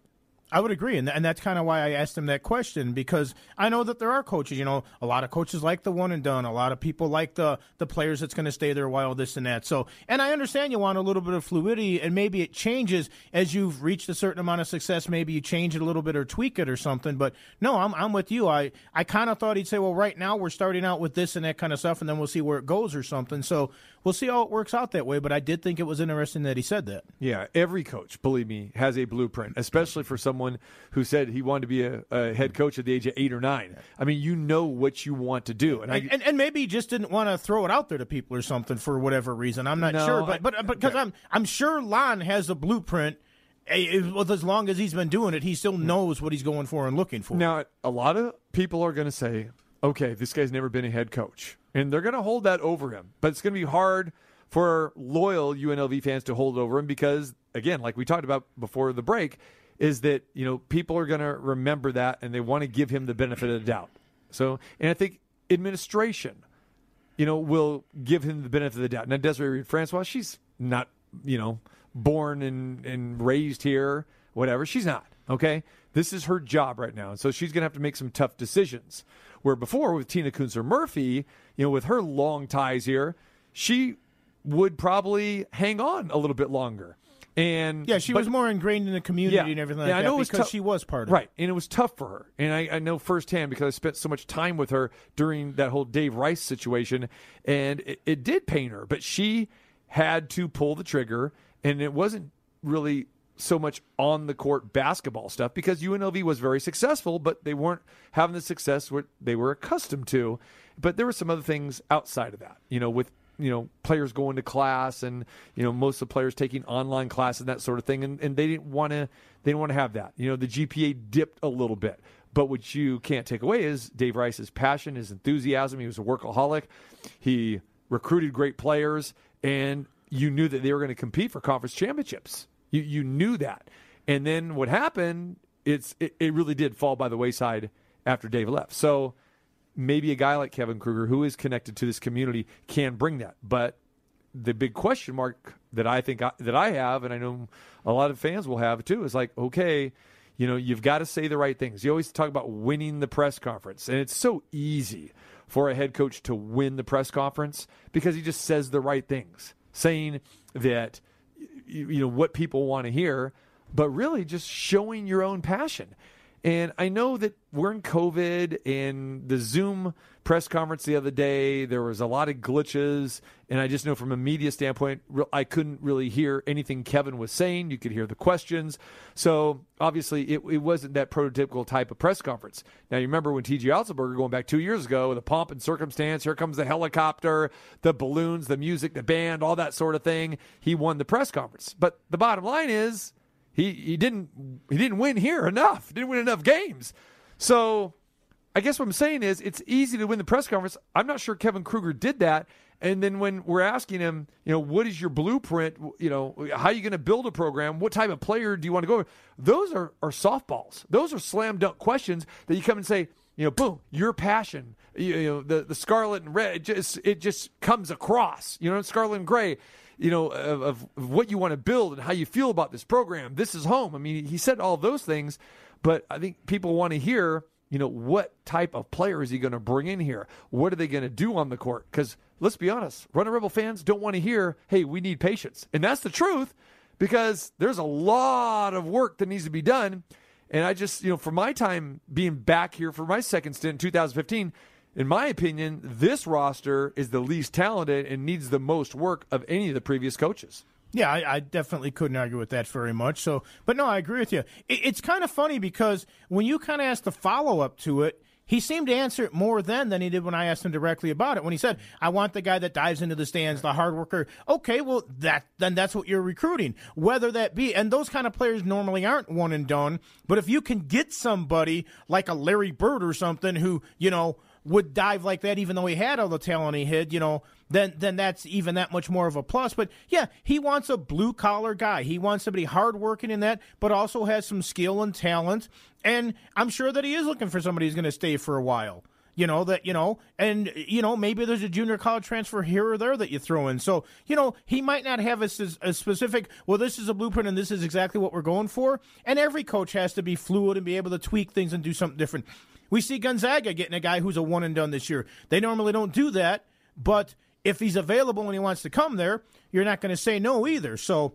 S5: I would agree, and, and that's kind of why I asked him that question because I know that there are coaches. You know, a lot of coaches like the one and done. A lot of people like the the players that's going to stay there a while, this and that. So, and I understand you want a little bit of fluidity, and maybe it changes as you've reached a certain amount of success. Maybe you change it a little bit or tweak it or something. But no, I'm I'm with you. I I kind of thought he'd say, well, right now we're starting out with this and that kind of stuff, and then we'll see where it goes or something. So we'll see how it works out that way. But I did think it was interesting that he said that.
S4: Yeah, every coach, believe me, has a blueprint, especially for someone who said he wanted to be a, a head coach at the age of eight or nine. I mean, you know what you want to do,
S5: and I, and, and, maybe he just didn't want to throw it out there to people or something for whatever reason. I'm not
S4: no,
S5: sure, but but because I'm I'm sure Lon has a blueprint. Eh, with as long as he's been doing it, he still hmm. knows what he's going for and looking for.
S4: Now, a lot of people are going to say, "Okay, this guy's never been a head coach." and they're going to hold that over him. But it's going to be hard for loyal UNLV fans to hold over him because, again, like we talked about before the break, is that you know people are going to remember that and they want to give him the benefit of the doubt. So, and I think administration, you know, will give him the benefit of the doubt. Now, Desiree Francois, she's not, you know, born and, and raised here, whatever. She's not. Okay, this is her job right now, and so she's going to have to make some tough decisions. Where before with Tina Kunzer Murphy, you know, with her long ties here, she would probably hang on a little bit longer. And
S5: yeah, she
S4: but,
S5: was more ingrained in the community yeah, and everything like
S4: yeah, I know
S5: that
S4: it was
S5: because she was part of
S4: right,
S5: it.
S4: and it was tough for her. And I, I, know firsthand because I spent so much time with her during that whole Dave Rice situation, and it, it did pain her. But she had to pull the trigger, and it wasn't really so much on the court basketball stuff because UNLV was very successful, but they weren't having the success what they were accustomed to. But there were some other things outside of that, you know, with you know players going to class and you know most of the players taking online classes and that sort of thing, and, and they didn't want to they didn't want to have that. You know, the GPA dipped a little bit. But what you can't take away is Dave Rice's passion, his enthusiasm. He was a workaholic. He recruited great players, and you knew that they were going to compete for conference championships. You you knew that, and then what happened? It's it, it really did fall by the wayside after Dave left. So maybe a guy like Kevin Kruger, who is connected to this community, can bring that. But the big question mark that I think I, that I have, and I know a lot of fans will have too, is like, okay, you know, you've got to say the right things. You always talk about winning the press conference, and it's so easy for a head coach to win the press conference because he just says the right things, saying that you, know what people want to hear, but really just showing your own passion. And I know that we're in COVID and the Zoom press conference the other day, there was a lot of glitches. And I just know from a media standpoint, I couldn't really hear anything Kevin was saying. You could hear the questions. So obviously, it, it wasn't that prototypical type of press conference. Now, you remember when T.J. Otzelberger going back two years ago, the pomp and circumstance, here comes the helicopter, the balloons, the music, the band, all that sort of thing. He won the press conference. But the bottom line is, he he didn't he didn't win here enough. Didn't win enough games. So I guess what I'm saying is it's easy to win the press conference. I'm not sure Kevin Kruger did that. And then when we're asking him, you know, what is your blueprint? You know, how are you going to build a program? What type of player do you want to go over? Those are, are softballs. Those are slam dunk questions that you come and say, you know, boom, your passion, you, you know, the, the scarlet and red, it just, it just comes across, you know, scarlet and gray you know, of, of, what you want to build and how you feel about this program. This is home. I mean, he said all those things, but I think people want to hear, you know, what type of player is he going to bring in here? What are they going to do on the court? Because let's be honest, Runnin' Rebel fans don't want to hear, hey, we need patience. And that's the truth because there's a lot of work that needs to be done. And I just, you know, for my time being back here for my second stint in 2015, in my opinion, this roster is the least talented and needs the most work of any of the previous coaches.
S5: Yeah, I, I, definitely couldn't argue with that very much. So, but no, I agree with you. It, it's kind of funny because when you kind of ask the follow up to it, he seemed to answer it more then than he did when I asked him directly about it. When he said, "I want the guy that dives into the stands, the hard worker." Okay, well that then that's what you're recruiting. Whether that be, and those kind of players normally aren't one and done. But if you can get somebody like a Larry Bird or something who you know would dive like that, even though he had all the talent he had, you know, then then that's even that much more of a plus. But yeah, he wants a blue collar guy. He wants somebody hardworking in that, but also has some skill and talent. And I'm sure that he is looking for somebody who's going to stay for a while. You know that you know, and you know maybe there's a junior college transfer here or there that you throw in. So you know he might not have a, a specific. Well, this is a blueprint, and this is exactly what we're going for. And every coach has to be fluid and be able to tweak things and do something different. We see Gonzaga getting a guy who's a one and done this year. They normally don't do that, but if he's available and he wants to come there, you're not going to say no either. So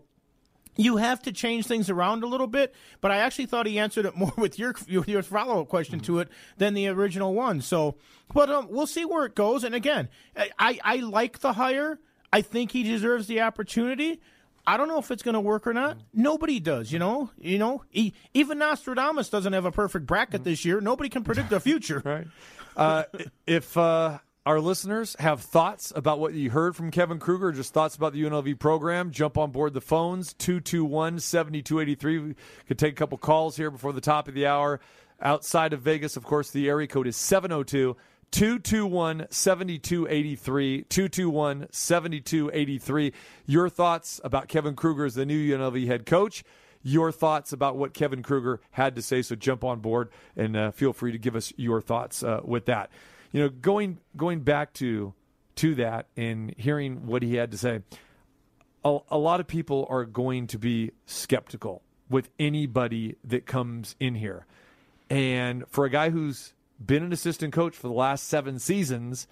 S5: you have to change things around a little bit, but I actually thought he answered it more with your your follow up question to it than the original one. So, but um, we'll see where it goes. And again, I I like the hire. I think he deserves the opportunity. I don't know if it's going to work or not. Nobody does, you know. You know, he, even Nostradamus doesn't have a perfect bracket this year. Nobody can predict the future.
S4: right. Uh, if uh, our listeners have thoughts about what you heard from Kevin Kruger, just thoughts about the UNLV program, jump on board the phones 221 7283. We could take a couple calls here before the top of the hour. Outside of Vegas, of course, the area code is 702 221 7283. 221 7283. Your thoughts about Kevin Kruger as the new UNLV head coach. Your thoughts about what Kevin Kruger had to say. So jump on board and uh, feel free to give us your thoughts uh, with that. You know, going going back to to that and hearing what he had to say, a, a lot of people are going to be skeptical with anybody that comes in here. And for a guy who's been an assistant coach for the last seven seasons,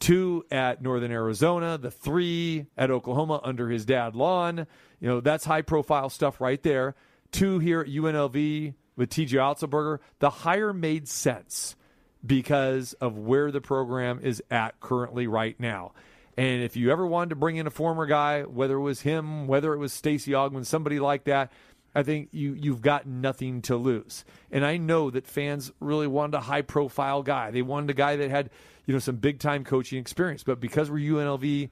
S4: two at Northern Arizona, the three at Oklahoma under his dad Lon. You know, that's high profile stuff right there. Two here at UNLV with TJ Otzelberger. The hire made sense because of where the program is at currently right now. And if you ever wanted to bring in a former guy, whether it was him, whether it was Stacy Augmon, somebody like that, I think you you've got nothing to lose. And I know that fans really wanted a high profile guy. They wanted a guy that had, you know, some big time coaching experience. But because we're UNLV,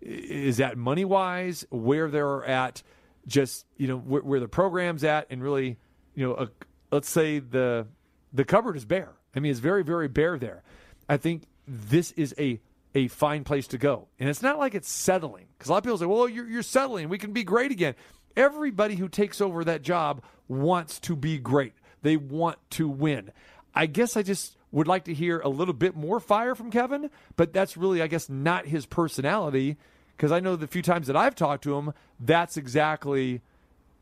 S4: is that money wise, where they're at, just you know where, where the program's at, and really, you know, a, let's say the the cupboard is bare. I mean, it's very very bare there. I think this is a a fine place to go, and it's not like it's settling because a lot of people say, "Well, you're, you're settling. We can be great again." Everybody who takes over that job wants to be great. They want to win. I guess I just would like to hear a little bit more fire from Kevin, but that's really, I guess, not his personality because I know the few times that I've talked to him, that's exactly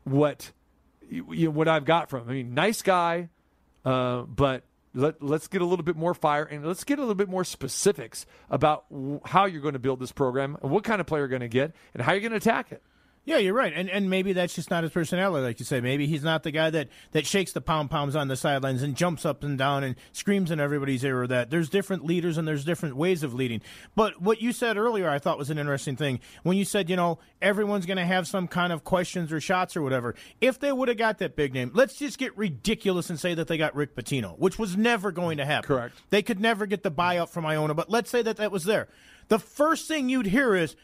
S4: what you know, what I've got from him. I mean, nice guy, uh, but let, let's get a little bit more fire and let's get a little bit more specifics about how you're going to build this program and what kind of player you're going to get and how you're going to attack it.
S5: Yeah, you're right, and and maybe that's just not his personality, like you say. Maybe he's not the guy that that shakes the pom poms on the sidelines and jumps up and down and screams in everybody's ear. Or that there's different leaders and there's different ways of leading. But what you said earlier, I thought was an interesting thing when you said, you know, everyone's going to have some kind of questions or shots or whatever. If they would have got that big name, let's just get ridiculous and say that they got Rick Pitino, which was never going to happen.
S4: Correct.
S5: They could never get the buyout from Iona, but let's say that that was there. The first thing you'd hear is,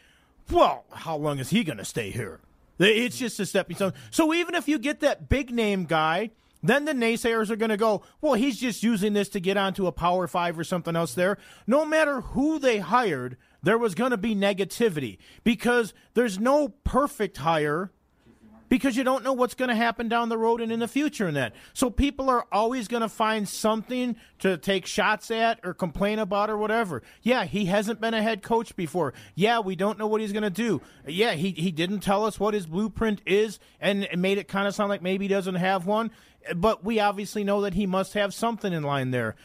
S5: well, how long is he going to stay here? It's just a stepping stone. So even if you get that big name guy, then the naysayers are going to go, well, he's just using this to get onto a Power Five or something else there. No matter who they hired, there was going to be negativity because there's no perfect hire because you don't know what's going to happen down the road and in the future in that. So people are always going to find something to take shots at or complain about or whatever. Yeah, he hasn't been a head coach before. Yeah, we don't know what he's going to do. Yeah, he he didn't tell us what his blueprint is and made it kind of sound like maybe he doesn't have one, but we obviously know that he must have something in line there.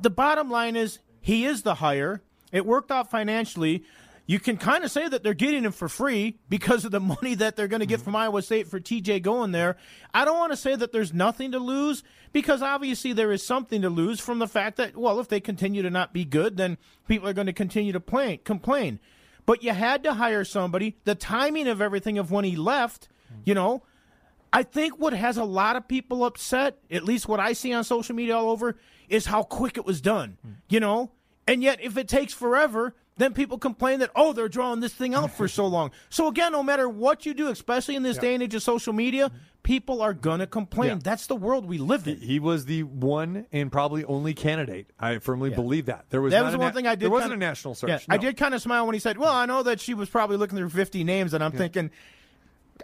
S5: The bottom line is he is the hire. It worked out financially you can kind of say that they're getting him for free because of the money that they're going to get mm-hmm. from Iowa State for TJ going there. I don't want to say that there's nothing to lose because obviously there is something to lose from the fact that, well, if they continue to not be good, then people are going to continue to play, complain. But you had to hire somebody. The timing of everything of when he left, mm-hmm. you know, I think what has a lot of people upset, at least what I see on social media all over, is how quick it was done. Mm. You know? And yet, if it takes forever, then people complain that, oh, they're drawing this thing out for so long. So, again, no matter what you do, especially in this day and age of social media, people are going to complain.
S4: Yeah.
S5: That's the world we live in.
S4: He was the one and probably only candidate. I firmly believe that. There was
S5: That was the one
S4: na-
S5: thing I did.
S4: There wasn't
S5: kinda-
S4: a national search.
S5: Yeah, I did kind of smile when he said, "Well, I know that she was probably looking through 50 names," and I'm thinking,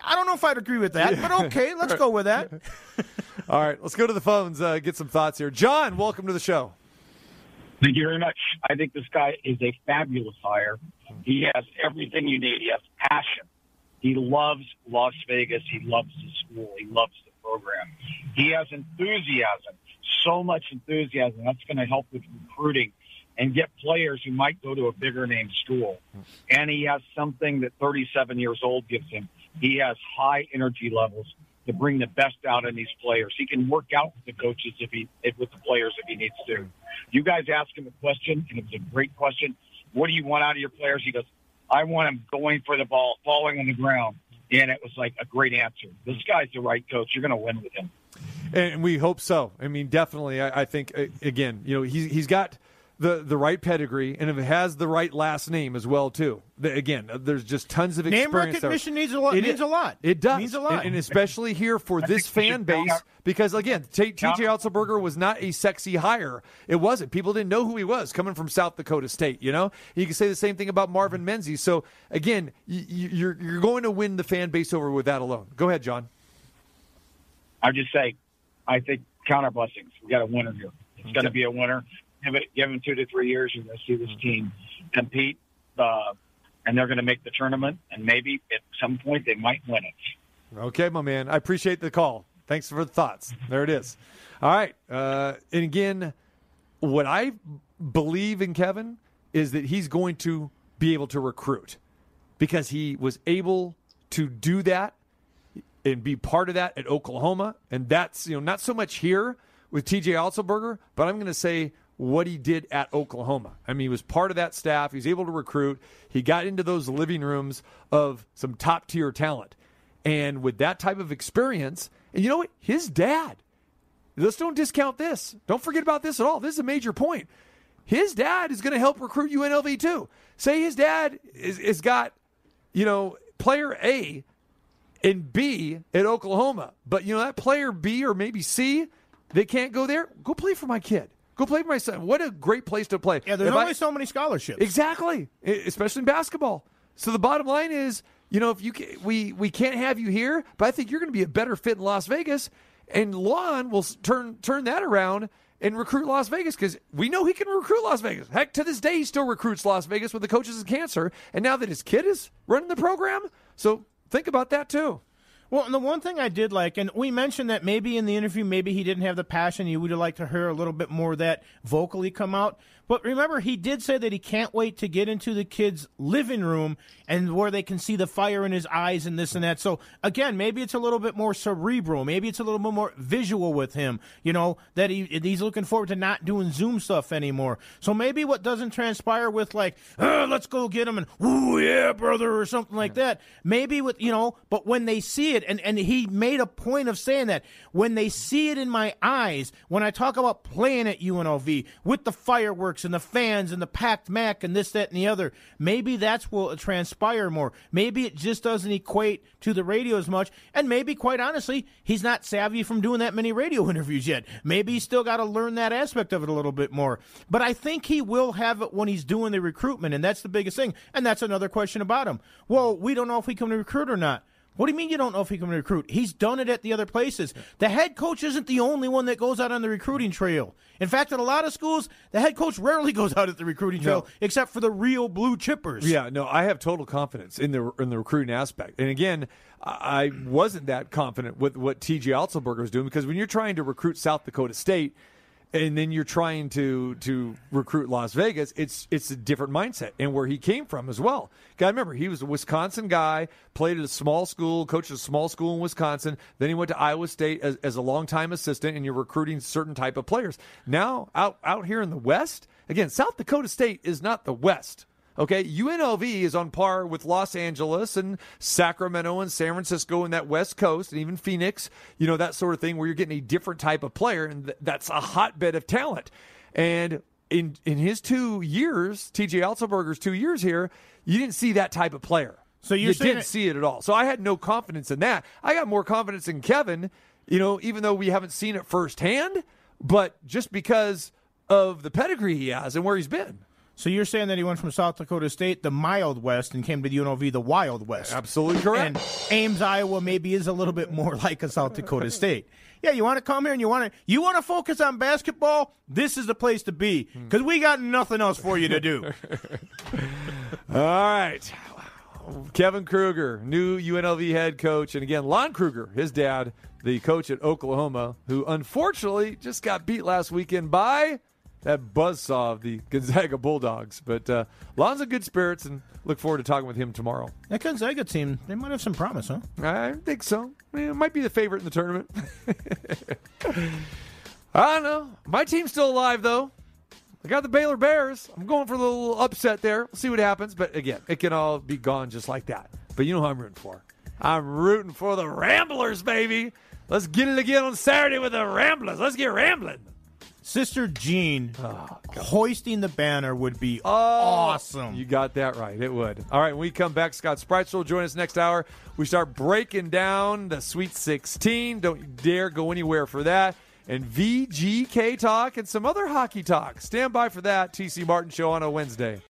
S5: I don't know if I'd agree with that, but okay, let's go with that.
S4: All right, let's go to the phones. Uh, get some thoughts here. John, welcome to the show.
S7: Thank you very much. I think this guy is a fabulous hire. He has everything you need. He has passion. He loves Las Vegas. He loves the school. He loves the program. He has enthusiasm, so much enthusiasm. That's going to help with recruiting and get players who might go to a bigger name school. And he has something that 37 years old gives him. He has high energy levels to bring the best out in these players. He can work out with the coaches if he if, with the players if he needs to. You guys ask him a question, and it was a great question. What do you want out of your players? He goes, I want them going for the ball, falling on the ground. And it was like a great answer. This guy's the right coach. You're going to win with him.
S4: And we hope so. I mean, definitely. I, I think again, you know, he's he's got the the right pedigree, and if it has the right last name as well, too. The, again, uh, there's just tons of
S5: Name
S4: experience there.
S5: recognition needs a lot-
S4: It
S5: means a lot.
S4: It does
S5: Means a lot.
S4: and, and especially here for this fan base,
S7: count-
S4: because again, T- TJ
S7: count-
S4: Otzelberger was not a sexy hire. It wasn't. People didn't know who he was coming from South Dakota State. You know, you can say the same thing about Marvin Menzies. So again, y- y- you're you're going to win the fan base over with that alone. Go ahead, John.
S7: I just say, I think count our blessings. We got a winner here. It's going to be a winner. Give it, give him two to three years, you're going to see this team compete, uh, and they're going to make the tournament. And maybe at some point they might win it.
S4: Okay, my man. I appreciate the call. Thanks for the thoughts. There it is. All right. Uh, and again, what I believe in Kevin is that he's going to be able to recruit because he was able to do that and be part of that at Oklahoma. And that's, you know, not so much here with TJ Otzelberger, but I'm going to say what he did at Oklahoma. I mean, he was part of that staff. He was able to recruit. He got into those living rooms of some top tier talent. And with that type of experience, and you know what? His dad, let's don't discount this. Don't forget about this at all. This is a major point. His dad is going to help recruit UNLV too. Say his dad is, is got, you know, player A and B at Oklahoma, but you know that player B or maybe C, they can't go there. Go play for my kid. Go play for my son. What a great place to play.
S5: Yeah, there's
S4: If I-
S5: so many scholarships.
S4: Exactly, especially in basketball. So the bottom line is, you know, if you ca we we can't have you here, but I think you're going to be a better fit in Las Vegas, and Lon will turn turn that around and recruit Las Vegas because we know he can recruit Las Vegas. Heck, to this day, he still recruits Las Vegas with the coaches of cancer, and now that his kid is running the program, so think about that too.
S5: Well, the one thing I did like, and we mentioned that maybe in the interview, maybe he didn't have the passion. You would have liked to hear a little bit more of that vocally come out. But remember, he did say that he can't wait to get into the kid's living room and where they can see the fire in his eyes and this and that. So again, maybe it's a little bit more cerebral. Maybe it's a little bit more visual with him. You know that he he's looking forward to not doing Zoom stuff anymore. So maybe what doesn't transpire with like, "Uh, let's go get him and ooh yeah, brother, or something like that. Maybe with you know, but when they see it, and and he made a point of saying that when they see it in my eyes, when I talk about playing at UNLV with the fireworks and the fans and the packed Mack and this, that, and the other, maybe that's will transpire more. Maybe it just doesn't equate to the radio as much, and maybe quite honestly, he's not savvy from doing that many radio interviews yet. Maybe he's still got to learn that aspect of it a little bit more. But I think he will have it when he's doing the recruitment, and that's the biggest thing. And that's another question about him. Well, we don't know if he can recruit or not. What do you mean you don't know if he can recruit? He's done it at the other places. The head coach isn't the only one that goes out on the recruiting trail. In fact, at a lot of schools, the head coach rarely goes out at the recruiting trail,
S4: No.
S5: except for the real blue chippers.
S4: Yeah, no, I have total confidence in the in the recruiting aspect. And again, I wasn't that confident with what TJ Otzelberger was doing because when you're trying to recruit South Dakota State and then you're trying to to recruit Las Vegas, it's it's a different mindset and where he came from as well. Got remember, he was a Wisconsin guy, played at a small school, coached a small school in Wisconsin. Then he went to Iowa State as, as a longtime assistant, and you're recruiting certain type of players. Now out out here in the West, again, South Dakota State is not the West. Okay, UNLV is on par with Los Angeles and Sacramento and San Francisco and that West Coast and even Phoenix, you know, that sort of thing where you're getting a different type of player and th- that's a hotbed of talent. And in in his two years, TJ Otzelberger's two years here, you didn't see that type of player.
S5: So you're
S4: didn't
S5: that-
S4: see it at all. So I had no confidence in that. I got more confidence in Kevin, you know, even though we haven't seen it firsthand, but just because of the pedigree he has and where he's been.
S5: So you're saying that he went from South Dakota State, the mild West, and came to the UNLV, the Wild West.
S4: Absolutely correct.
S5: And Ames, Iowa, maybe is a little bit more like a South Dakota State. Yeah, you want to come here and you want to you want to focus on basketball. This is the place to be because we got nothing else for you to do.
S4: All right. Kevin Kruger, new UNLV head coach. And again, Lon Kruger, his dad, the coach at Oklahoma, who unfortunately just got beat last weekend by that buzzsaw of the Gonzaga Bulldogs. But uh, Lon's in good spirits and look forward to talking with him tomorrow.
S5: that Gonzaga team, they might have some promise, huh?
S4: I think so. It might be the favorite in the tournament. I don't know. My team's still alive, though. I got the Baylor Bears. I'm going for a little upset there. We'll see what happens. But again, it can all be gone just like that. But you know who I'm rooting for? I'm rooting for the Ramblers, baby. Let's get it again on Saturday with the Ramblers. Let's get rambling.
S5: Sister Jean oh, hoisting the banner would be
S4: Oh,
S5: awesome.
S4: You got that right. It would. All right, when we come back, Scott Spreitzer will join us next hour. We start breaking down the Sweet 16. Don't you dare go anywhere for that. And VGK talk and some other hockey talk. Stand by for that. TC Martin Show on a Wednesday.